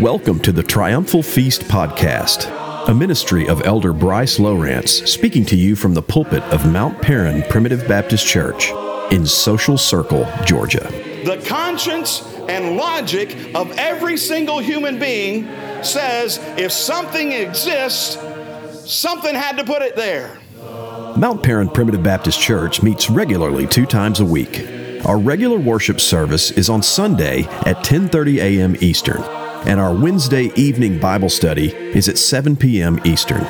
Welcome to the Triumphal Feast podcast, a ministry of Elder Bryce Lowrance speaking to you from the pulpit of Mount Paran Primitive Baptist Church in Social Circle, Georgia. The conscience and logic of every single human being says if something exists, something had to put it there. Mount Paran Primitive Baptist Church meets regularly two times a week. Our regular worship service is on Sunday at 10:30 a.m. Eastern, and our Wednesday evening Bible study is at 7 p.m. Eastern.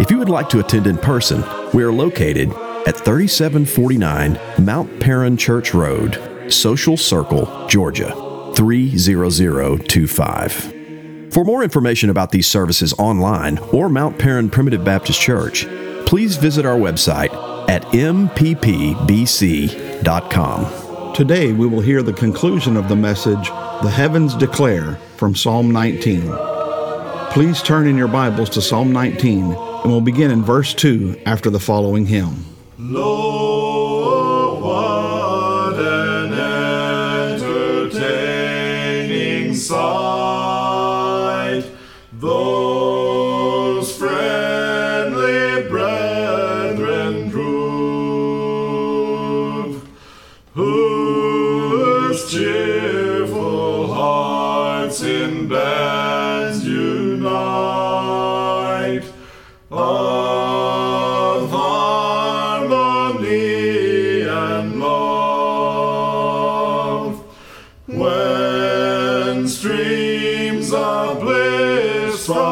If you would like to attend in person, we are located at 3749 Mount Paran Church Road, Social Circle, Georgia 30025. For more information about these services online or Mount Paran Primitive Baptist Church, please visit our website at mppbc.com. Today we will hear the conclusion of the message, The Heavens Declare, from Psalm 19. Please turn in your Bibles to Psalm 19, and we'll begin in verse 2 after the following hymn. Lo,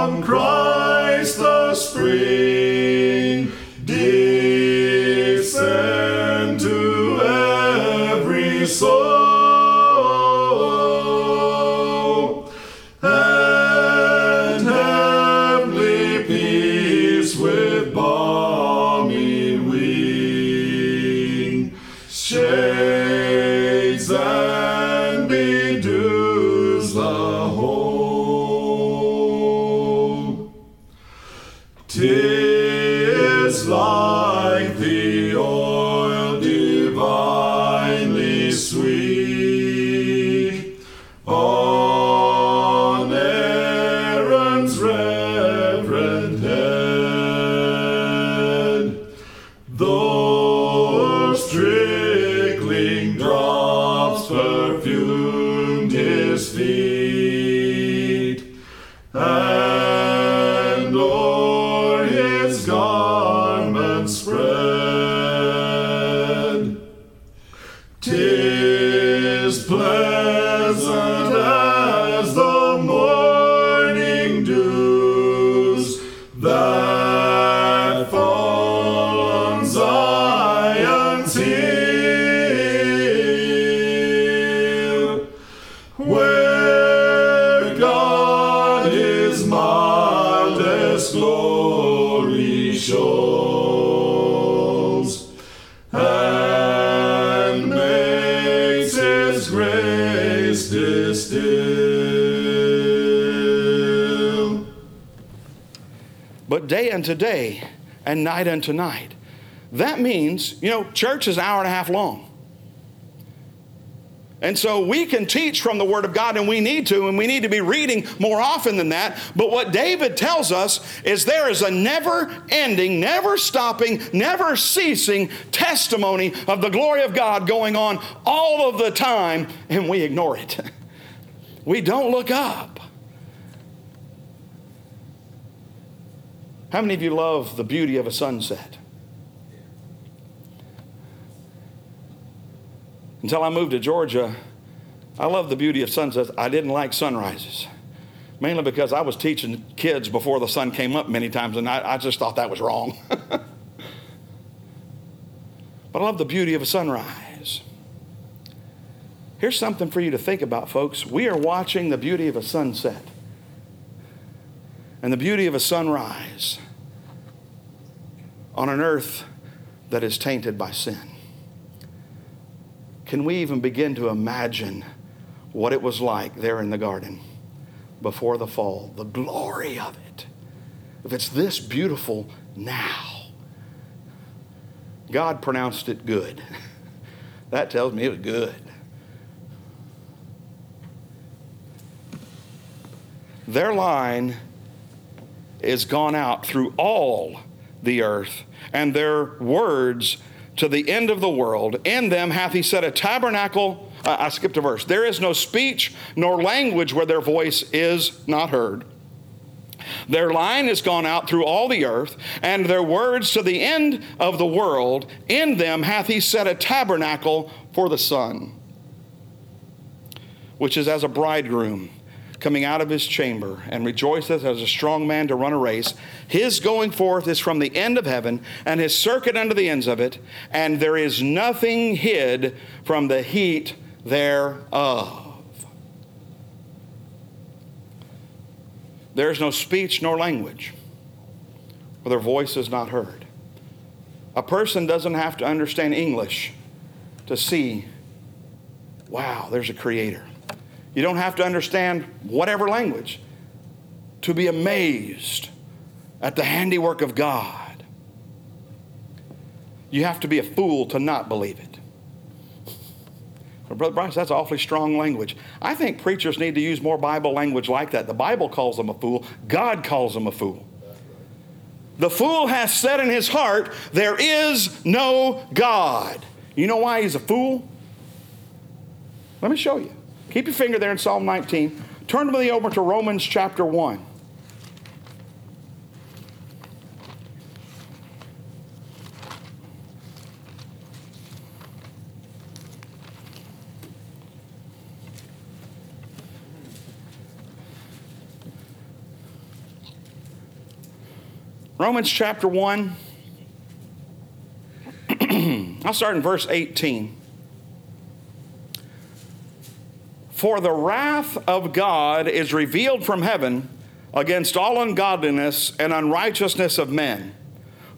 from Christ the spring his feet, day and night unto night. That means, you know, church is an hour and a half long. And so we can teach from the Word of God, and we need to, and we need to be reading more often than that. But what David tells us is there is a never ending, never stopping, never ceasing testimony of the glory of God going on all of the time, and we ignore it. We don't look up. How many of you love the beauty of a sunset? Until I moved to Georgia, I loved the beauty of sunsets. I didn't like sunrises, mainly because I was teaching kids before the sun came up many times, and I, I just thought that was wrong. but I love the beauty of a sunrise. Here's something for you to think about, folks. We are watching the beauty of a sunset and the beauty of a sunrise on an earth that is tainted by sin. Can we even begin to imagine what it was like there in the garden before the fall? The glory of it. If it's this beautiful now, God pronounced it good. That tells me it was good. Their line is gone out through all the earth, and their words to the end of the world. In them hath he set a tabernacle. Uh, I skipped a verse. There is no speech nor language where their voice is not heard. Their line has gone out through all the earth, and their words to the end of the world. In them hath he set a tabernacle for the sun, which is as a bridegroom coming out of his chamber, and rejoiceth as a strong man to run a race. His going forth is from the end of heaven, and his circuit unto the ends of it, and there is nothing hid from the heat thereof. There is no speech nor language where their voice is not heard. A person doesn't have to understand English to see, wow, there's a creator. You don't have to understand whatever language to be amazed at the handiwork of God. You have to be a fool to not believe it. But Brother Bryce, that's awfully strong language. I think preachers need to use more Bible language like that. The Bible calls them a fool, God calls them a fool. The fool has said in his heart, There is no God. You know why he's a fool? Let me show you. Keep your finger there in Psalm 19. Turn with me over to Romans chapter 1. Romans chapter 1. I'll start in verse 18. For the wrath of God is revealed from heaven against all ungodliness and unrighteousness of men,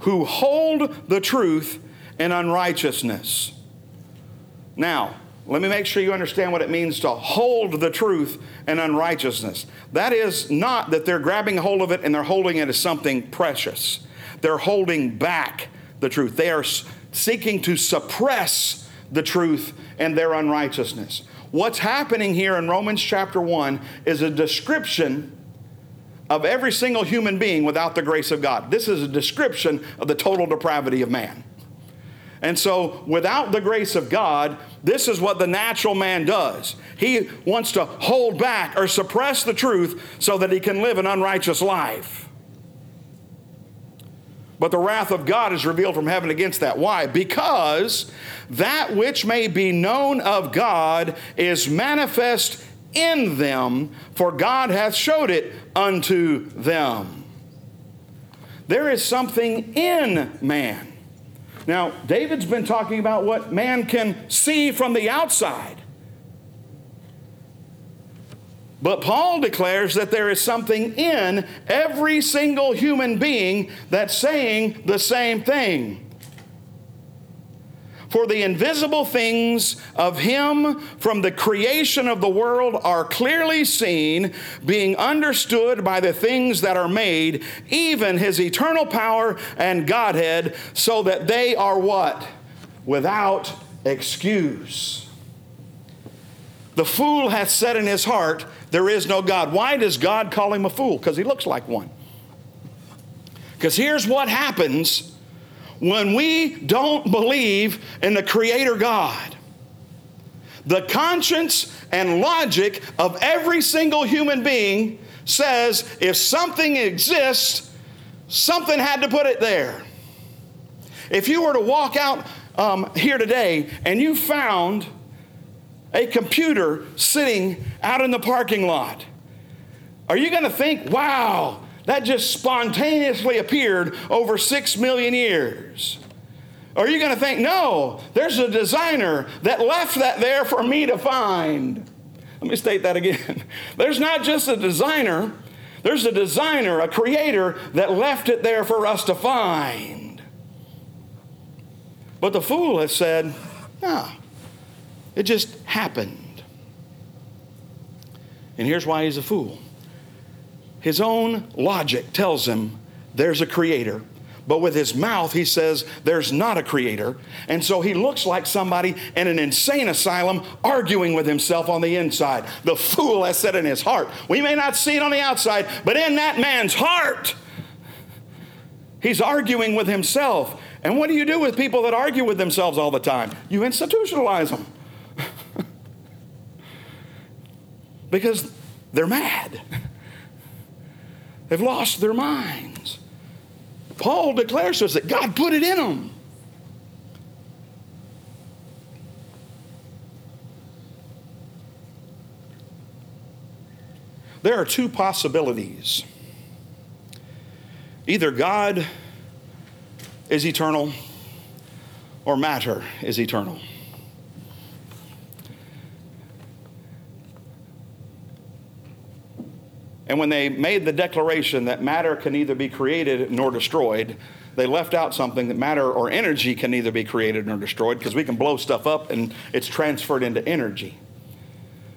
who hold the truth in unrighteousness. Now, let me make sure you understand what it means to hold the truth in unrighteousness. That is not that they're grabbing hold of it and they're holding it as something precious. They're holding back the truth. They are seeking to suppress the truth and their unrighteousness. What's happening here in Romans chapter 1 is a description of every single human being without the grace of God. This is a description of the total depravity of man. And so, without the grace of God, this is what the natural man does. He wants to hold back or suppress the truth so that he can live an unrighteous life. But the wrath of God is revealed from heaven against that. Why? Because that which may be known of God is manifest in them, for God hath showed it unto them. There is something in man now, David's been talking about what man can see from the outside. But Paul declares that there is something in every single human being that's saying the same thing. For the invisible things of him from the creation of the world are clearly seen, being understood by the things that are made, even his eternal power and Godhead, so that they are what? Without excuse. The fool hath said in his heart, There is no God. Why does God call him a fool? Because he looks like one. Because here's what happens when we don't believe in the Creator God. The conscience and logic of every single human being says if something exists, something had to put it there. If you were to walk out um, here today and you found a computer sitting out in the parking lot, are you going to think, wow, that just spontaneously appeared over six million years. Or are you going to think, no, there's a designer that left that there for me to find? Let me state that again. There's not just a designer, there's a designer, a creator that left it there for us to find. But the fool has said, no, it just happened. And here's why he's a fool his own logic tells him there's a creator. but with his mouth he says there's not a creator. And so he looks like somebody in an insane asylum arguing with himself on the inside. The fool has said in his heart. We may not see it on the outside, but in that man's heart, he's arguing with himself. And what do you do with people that argue with themselves all the time? You institutionalize them. Because they're mad. They've lost their minds. Paul declares to us that God put it in them. There are two possibilities. Either God is eternal or matter is eternal. And when they made the declaration that matter can neither be created nor destroyed, they left out something that matter or energy can neither be created nor destroyed because we can blow stuff up and it's transferred into energy.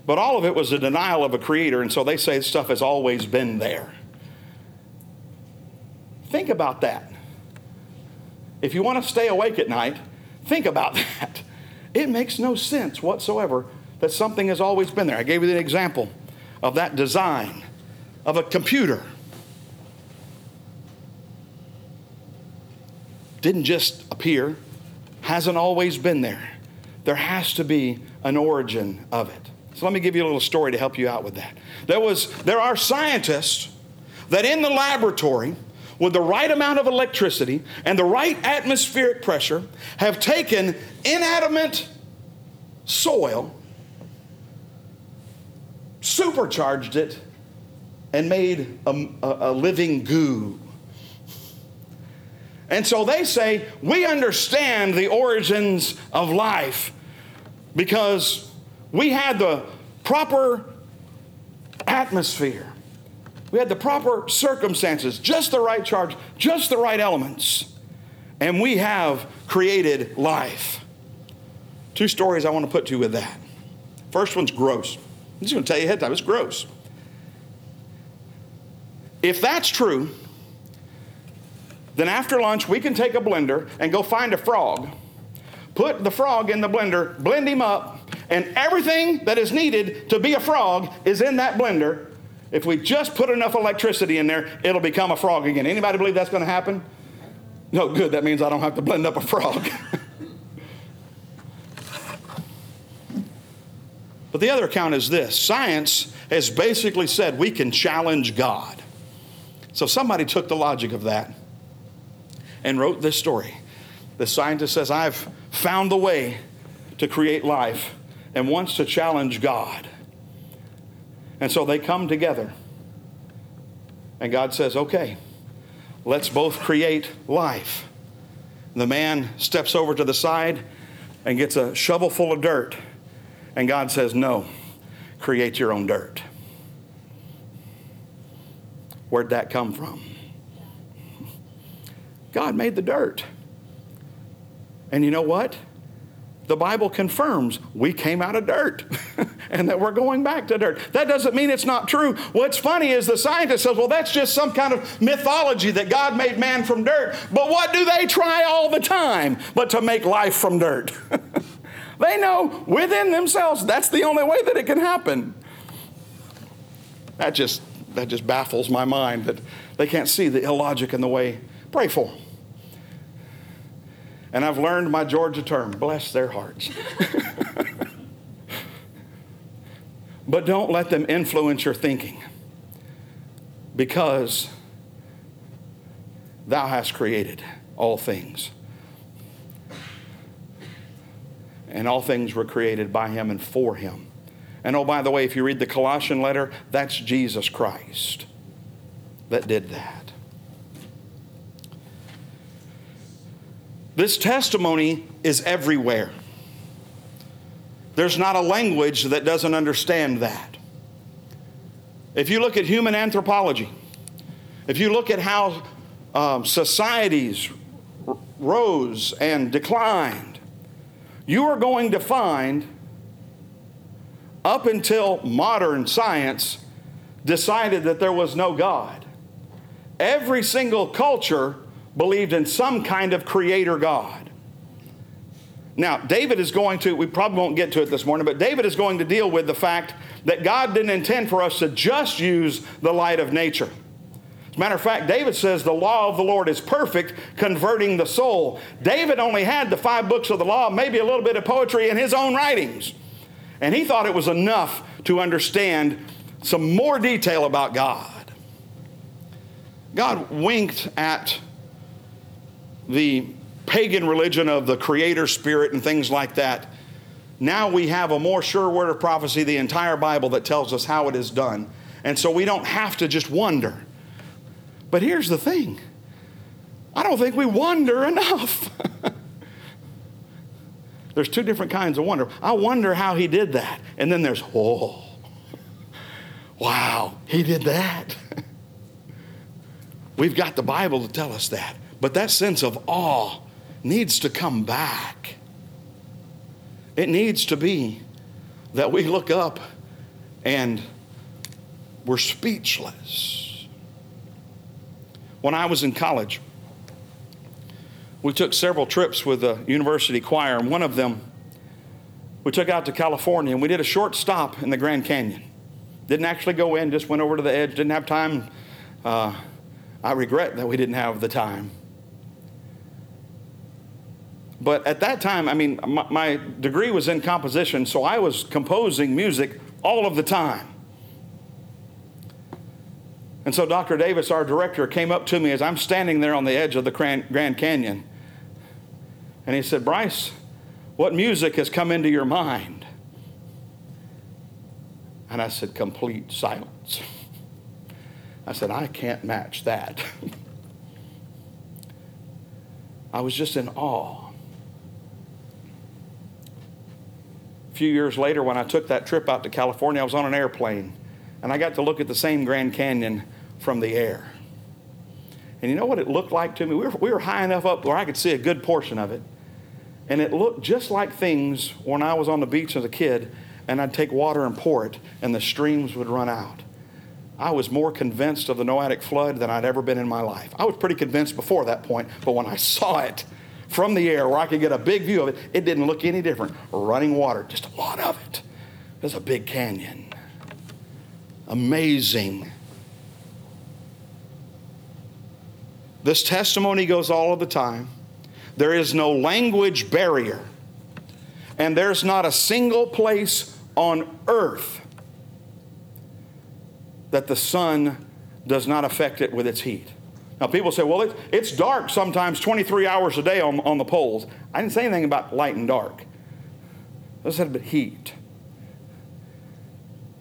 But all of it was a denial of a creator, and so they say stuff has always been there. Think about that. If you want to stay awake at night, think about that. It makes no sense whatsoever that something has always been there. I gave you the example of that design of a computer. Didn't just appear, hasn't always been there. There has to be an origin of it. So let me give you a little story to help you out with that. There was there are scientists that in the laboratory with the right amount of electricity and the right atmospheric pressure have taken inanimate soil supercharged it and made a, a, living goo. And so they say, we understand the origins of life because we had the proper atmosphere. We had the proper circumstances, just the right charge, just the right elements. And we have created life. Two stories I want to put to you with that. First one's gross. I'm just going to tell you ahead of time, it's gross. If that's true, then after lunch we can take a blender and go find a frog, put the frog in the blender, blend him up, and everything that is needed to be a frog is in that blender. If we just put enough electricity in there, it'll become a frog again. Anybody believe that's going to happen? No, good. That means I don't have to blend up a frog. but the other account is this science has basically said we can challenge God. So somebody took the logic of that and wrote this story. The scientist says, I've found the way to create life and wants to challenge God. And so they come together. And God says, okay, let's both create life. The man steps over to the side and gets a shovel full of dirt. And God says, no, create your own dirt. Where'd that come from? God made the dirt. And you know what? The Bible confirms we came out of dirt and that we're going back to dirt. That doesn't mean it's not true. What's funny is the scientist says, well, that's just some kind of mythology that God made man from dirt. But what do they try all the time but to make life from dirt? they know within themselves that's the only way that it can happen. That just that just baffles my mind that they can't see the illogic in the way. Pray for them. And I've learned my Georgia term bless their hearts. but don't let them influence your thinking because thou hast created all things. And all things were created by him and for him. And oh, by the way, if you read the Colossian letter, that's Jesus Christ that did that. This testimony is everywhere. There's not a language that doesn't understand that. If you look at human anthropology, if you look at how um, societies rose and declined, you are going to find up until modern science decided that there was no God. Every single culture believed in some kind of creator God. Now, David is going to, we probably won't get to it this morning, but David is going to deal with the fact that God didn't intend for us to just use the light of nature. As a matter of fact, David says the law of the Lord is perfect, converting the soul. David only had the five books of the law, maybe a little bit of poetry in his own writings. And he thought it was enough to understand some more detail about God. God winked at the pagan religion of the creator spirit and things like that. Now we have a more sure word of prophecy, the entire Bible, that tells us how it is done. And so we don't have to just wonder. But here's the thing I don't think we wonder enough. There's two different kinds of wonder. I wonder how he did that. And then there's, oh, wow, he did that. We've got the Bible to tell us that. But that sense of awe needs to come back. It needs to be that we look up and we're speechless. When I was in college, we took several trips with the university choir, and one of them we took out to California and we did a short stop in the Grand Canyon. Didn't actually go in, just went over to the edge, didn't have time. Uh, I regret that we didn't have the time. But at that time, I mean, my, my, degree was in composition, so I was composing music all of the time. And so Dr. Davis, our director, came up to me as I'm standing there on the edge of the Grand Canyon. And he said, Bryce, what music has come into your mind? And I said, complete silence. I said, I can't match that. I was just in awe. A few years later, when I took that trip out to California, I was on an airplane and I got to look at the same Grand Canyon from the air. And you know what it looked like to me? We were, we were high enough up where I could see a good portion of it. And it looked just like things when I was on the beach as a kid and I'd take water and pour it and the streams would run out. I was more convinced of the Noahic flood than I'd ever been in my life. I was pretty convinced before that point, but when I saw it, from the air where I could get a big view of it, it didn't look any different. Running water, just a lot of it. There's a big canyon. Amazing. This testimony goes all of the time. There is no language barrier, and there's not a single place on earth that the sun does not affect it with its heat. Now, people say, well, it, it's dark sometimes 23 hours a day on, on the poles. I didn't say anything about light and dark. I said about heat.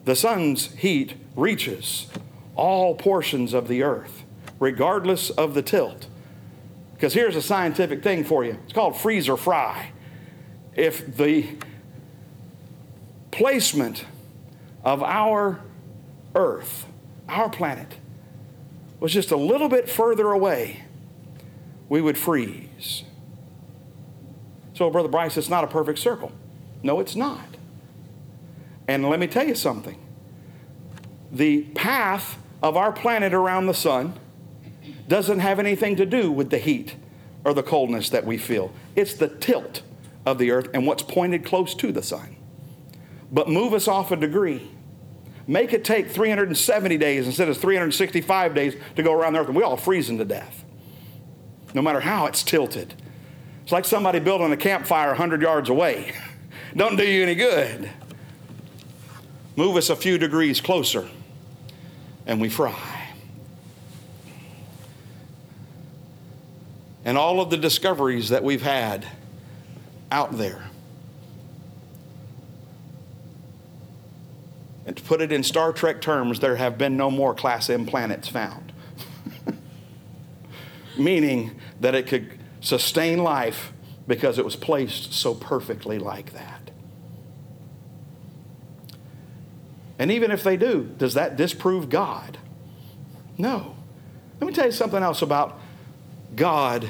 The sun's heat reaches all portions of the earth, regardless of the tilt. Because here's a scientific thing for you it's called freeze or fry. If the placement of our earth, our planet, was just a little bit further away, we would freeze. So, Brother Bryce, it's not a perfect circle. No, it's not. And let me tell you something the path of our planet around the sun doesn't have anything to do with the heat or the coldness that we feel. It's the tilt of the earth and what's pointed close to the sun. But move us off a degree, Make it take 370 days instead of 365 days to go around the earth, and we're all freezing to death. No matter how it's tilted. It's like somebody building a campfire 100 yards away. Don't do you any good. Move us a few degrees closer, and we fry. And all of the discoveries that we've had out there And to put it in Star Trek terms, there have been no more Class M planets found. Meaning that it could sustain life because it was placed so perfectly like that. And even if they do, does that disprove God? No. Let me tell you something else about God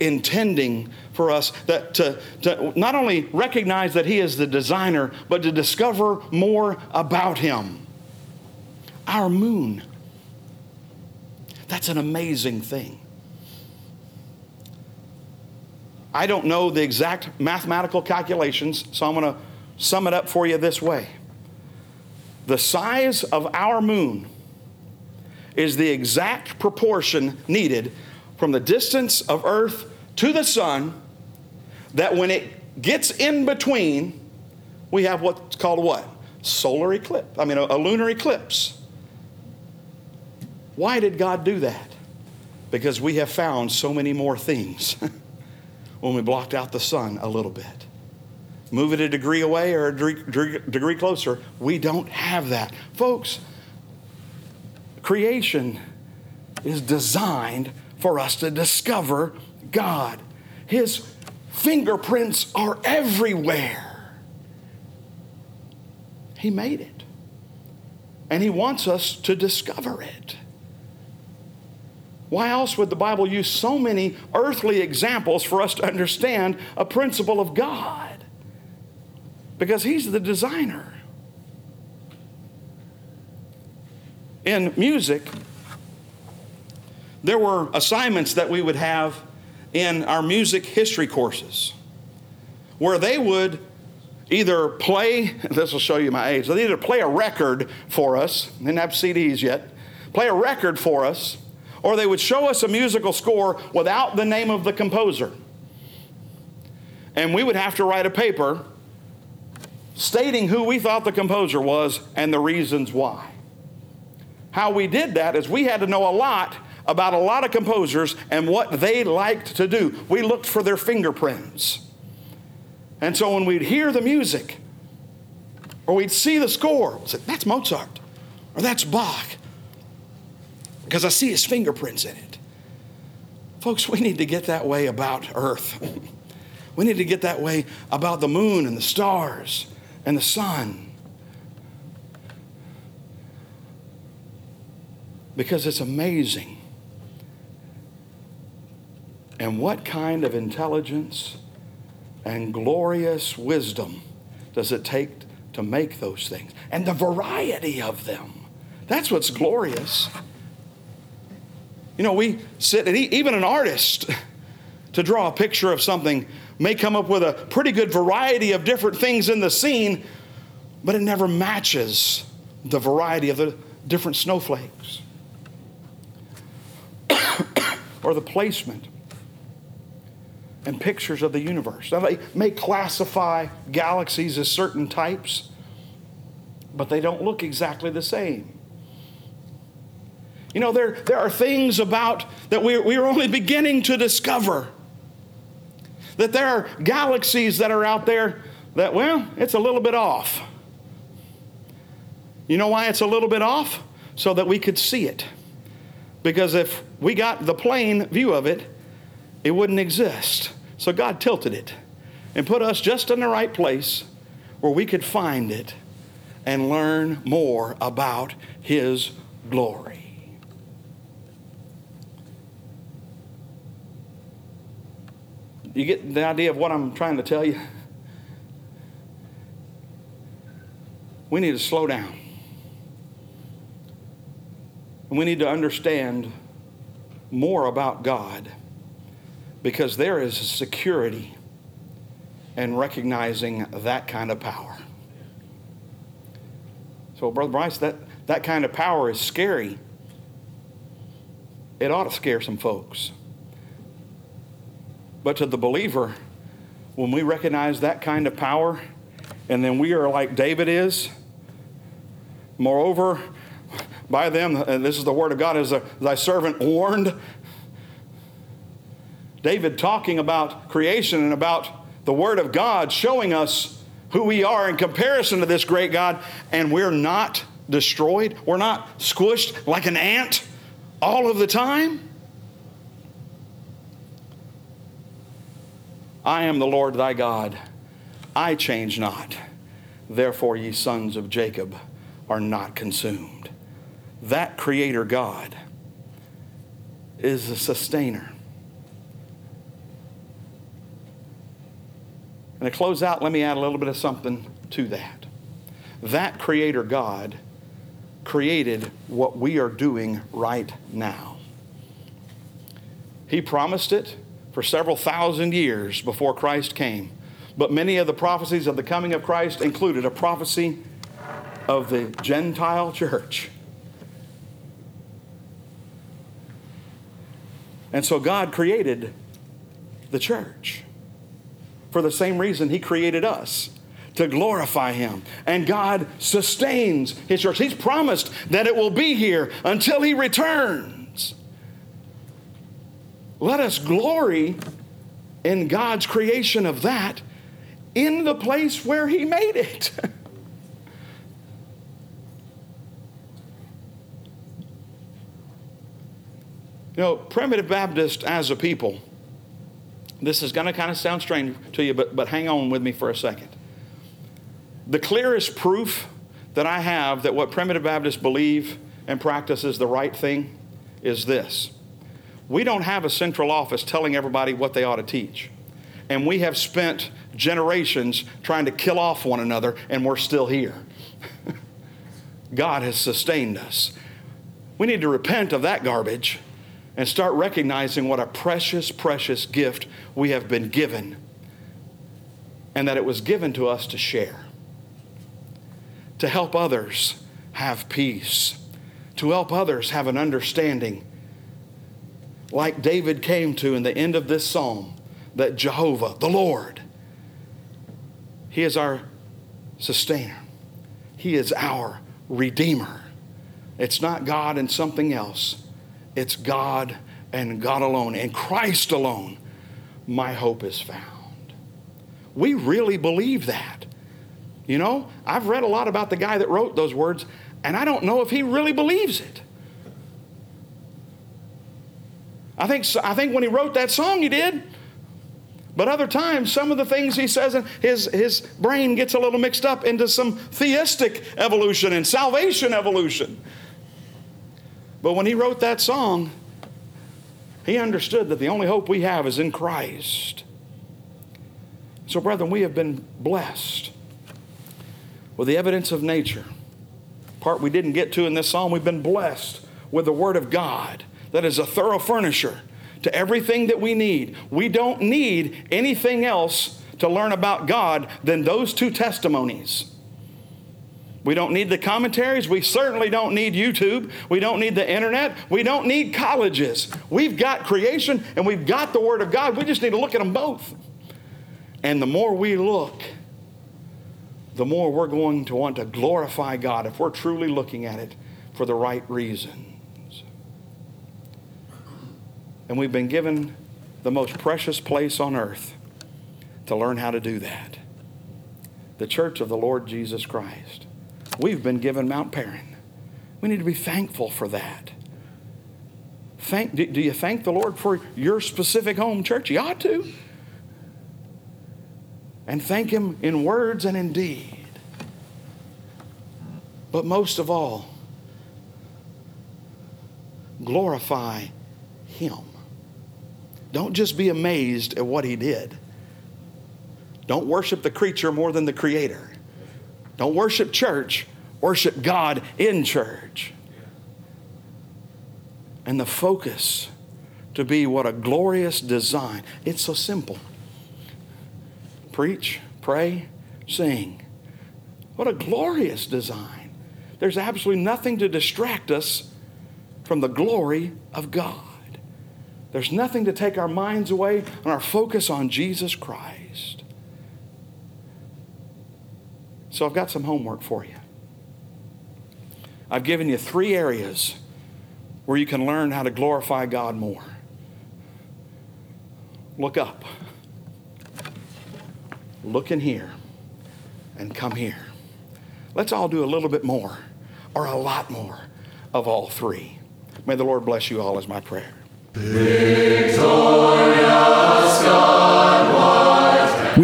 intending for us that to, to not only recognize that He is the designer, but to discover more about Him. Our moon. That's an amazing thing. I don't know the exact mathematical calculations, so I'm going to sum it up for you this way. The size of our moon is the exact proportion needed from the distance of Earth to the sun that when it gets in between, we have what's called what? Solar eclipse. I mean, a, a lunar eclipse. Why did God do that? Because we have found so many more things when we blocked out the sun a little bit. Move it a degree away or a degree, degree closer, we don't have that. Folks, creation is designed for us to discover God. His fingerprints are everywhere. He made it. And He wants us to discover it. Why else would the Bible use so many earthly examples for us to understand a principle of God? Because He's the designer. In music, there were assignments that we would have in our music history courses where they would either play, this will show you my age, they'd either play a record for us, didn't have CDs yet, play a record for us, or they would show us a musical score without the name of the composer. And we would have to write a paper stating who we thought the composer was and the reasons why. How we did that is we had to know a lot about a lot of composers and what they liked to do. We looked for their fingerprints. And so when we'd hear the music or we'd see the score, we'd say, that's Mozart or that's Bach because I see his fingerprints in it. Folks, we need to get that way about Earth. we need to get that way about the moon and the stars and the sun. Because it's amazing. And what kind of intelligence and glorious wisdom does it take to make those things? And the variety of them. That's what's glorious. You know, we sit, and even an artist, to draw a picture of something, may come up with a pretty good variety of different things in the scene, but it never matches the variety of the different snowflakes or the placement and pictures of the universe. Now, they may classify galaxies as certain types, but they don't look exactly the same. You know, there, there are things about that we're, we're only beginning to discover. That there are galaxies that are out there that, well, it's a little bit off. You know why it's a little bit off? So that we could see it. Because if we got the plain view of it, it wouldn't exist. So God tilted it and put us just in the right place where we could find it and learn more about His glory. You get the idea of what I'm trying to tell you? We need to slow down. And we need to understand more about God because there is security in recognizing that kind of power. So, Brother Bryce, that, that kind of power is scary. It ought to scare some folks. But to the believer, when we recognize that kind of power, and then we are like David is, moreover, by them, and this is the word of God, as thy servant warned. David talking about creation and about the word of God showing us who we are in comparison to this great God, and we're not destroyed. We're not squished like an ant all of the time. I am the Lord thy God. I change not. Therefore, ye sons of Jacob are not consumed. That Creator God is a sustainer. And to close out, let me add a little bit of something to that. That Creator God created what we are doing right now. He promised it for several thousand years before Christ came. But many of the prophecies of the coming of Christ included a prophecy of the Gentile church. And so God created the church for the same reason He created us to glorify Him. And God sustains His church. He's promised that it will be here until He returns. Let us glory in God's creation of that in the place where He made it. you know, primitive Baptist as a people, this is going to kind of sound strange to you, but, but hang on with me for a second. The clearest proof that I have that what primitive Baptists believe and practice is the right thing is this. We don't have a central office telling everybody what they ought to teach. And we have spent generations trying to kill off one another, and we're still here. God has sustained us. We need to repent of that garbage and start recognizing what a precious, precious gift we have been given, and that it was given to us to share, to help others have peace, to help others have an understanding, like David came to in the end of this psalm, that Jehovah, the Lord, He is our sustainer, He is our redeemer. It's not God and something else. It's God and God alone, and Christ alone, my hope is found. We really believe that. You know, I've read a lot about the guy that wrote those words, and I don't know if he really believes it. I think, I think when he wrote that song, he did. But other times, some of the things he says, his, his brain gets a little mixed up into some theistic evolution and salvation evolution. But when he wrote that song, he understood that the only hope we have is in Christ. So, brethren, we have been blessed with the evidence of nature. Part we didn't get to in this psalm, we've been blessed with the Word of God that is a thorough furnisher to everything that we need. We don't need anything else to learn about God than those two testimonies. We don't need the commentaries. We certainly don't need YouTube. We don't need the internet. We don't need colleges. We've got creation and we've got the Word of God. We just need to look at them both. And the more we look, the more we're going to want to glorify God if we're truly looking at it for the right reasons. And we've been given the most precious place on earth to learn how to do that the church of the Lord Jesus Christ. We've been given Mount Paran. We need to be thankful for that. Thank, do, do you thank the Lord for your specific home church? You ought to. And thank Him in words and in deed. But most of all, glorify Him. Don't just be amazed at what He did. Don't worship the creature more than the Creator. Don't worship church, worship God in church. And the focus to be what a glorious design. It's so simple. Preach, pray, sing. What a glorious design. There's absolutely nothing to distract us from the glory of God. There's nothing to take our minds away and our focus on Jesus Christ. So I've got some homework for you. I've given you three areas where you can learn how to glorify God more. Look up, look in here, and come here. Let's all do a little bit more or a lot more of all three. May the Lord bless you all, is my prayer. We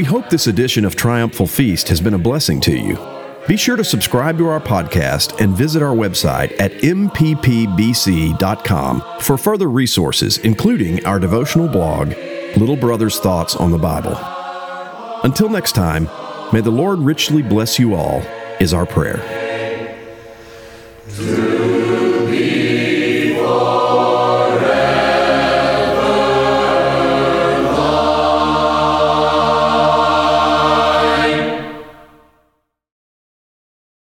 hope this edition of Triumphal Feast has been a blessing to you. Be sure to subscribe to our podcast and visit our website at mppbc.com for further resources, including our devotional blog, Little Brother's Thoughts on the Bible. Until next time, may the Lord richly bless you all, is our prayer.